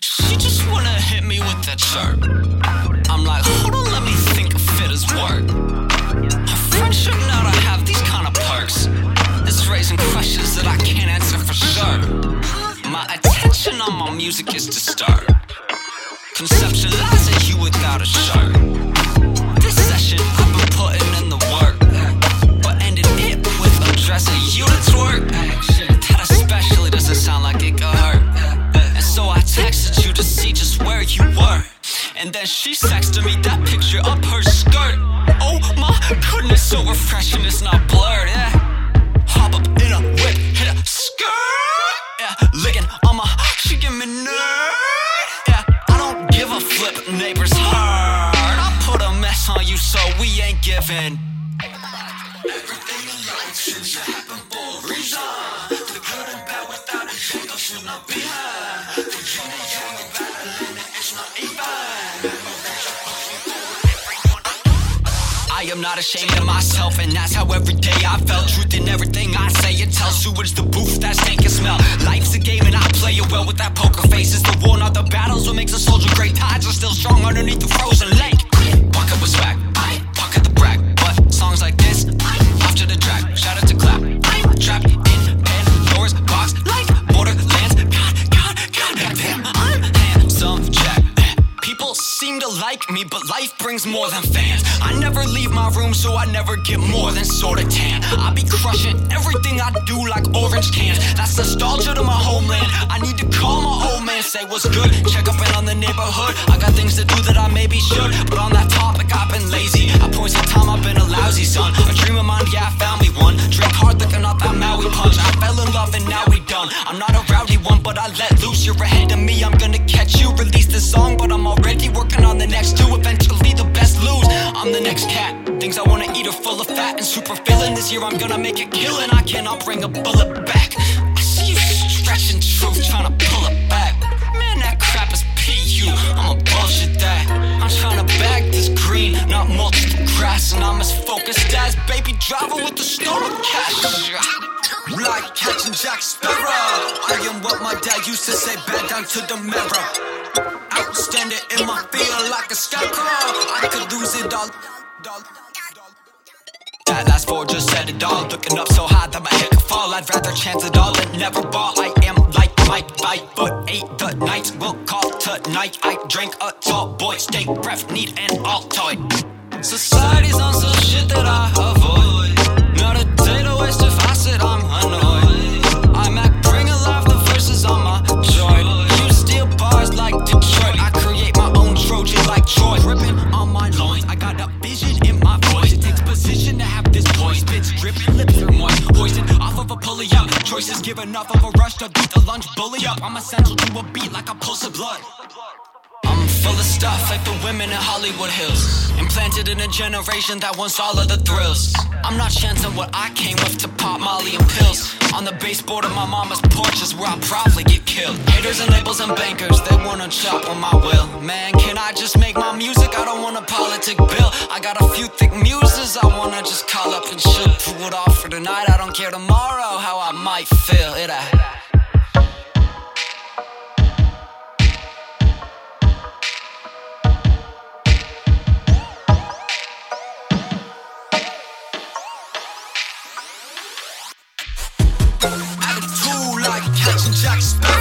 She just wanna hit me with that shirt. I'm like, hold on, let me think if as work. A friendship now to have these kind of perks. It's raising questions that I can't answer for sure. My attention on my music is disturbed. Conceptualizing you without a shirt. And then she sexted me that picture up her skirt. Oh my goodness, so refreshing, it's not blurred. Yeah. Hop up in a whip, hit a skirt. Yeah, licking on my, she give me nerd. Yeah, I don't give a flip, neighbors heard. I put a mess on you, so we ain't giving. Everything in life should I am not ashamed of myself, and that's how every day I felt. Truth in everything I say, it tells sewage the booth that stank and smell. Life's a game, and I play it well with that poker face. It's the war, not the battles. What makes a soldier great? Tides are still strong underneath the frozen brings more than fans. I never leave my room, so I never get more than sorta tan. I be crushing everything I do like orange cans. That's nostalgia to my homeland. I need to call my old man, say what's good. Check up in on the neighborhood. I got things to do that I maybe should, but on that topic, I've been lazy. I point some time, I've been a lousy son. A dream of mine, yeah, I found me one. Drink hard, looking off that Maui punch. I fell in love and now we done. I'm not a rowdy one, but I let loose. You're ahead of me, I'm gonna catch you. Release the song, but I'm already working on the next two. Eventually. I'm the next cat. Things I wanna eat are full of fat and super filling. This year, I'm gonna make it killin'. I cannot bring a bullet back. I see you stretching truth, trying to pull it back. Man, that crap is PU. I'ma bullshit that. I'm trying to bag this green, not multiple grass, and I'm as focused as baby driver with the stolen cash. Like catching Jack Sparrow. I am what my dad used to say, bad down to the mirror. Outstanding in my field like a scarecrow. I could lose it all. That last four just said it all. Looking up so high that my head could fall. I'd rather chance it all and never ball. I am like Mike, five foot eight. The nights will call tonight. I drink a tall boy, stay breath, need an Altoid. Society's on some shit that I lips. Hoisted off of a pulley up. Choices give enough of a rush to beat the lunch bully up. I'm essential to a beat like a pulse of blood. Full of stuff like the women in Hollywood Hills. Implanted in a generation that wants all of the thrills. I'm not chancing what I came with to pop Molly and pills. On the baseboard of my mama's porch is where I'll probably get killed. Haters and labels and bankers, they wanna chop on my will. Man, can I just make my music? I don't want a politic bill. I got a few thick muses I wanna just call up and chill. Pull it off for tonight. I don't care tomorrow how I might feel. It I. Jack Sparrow.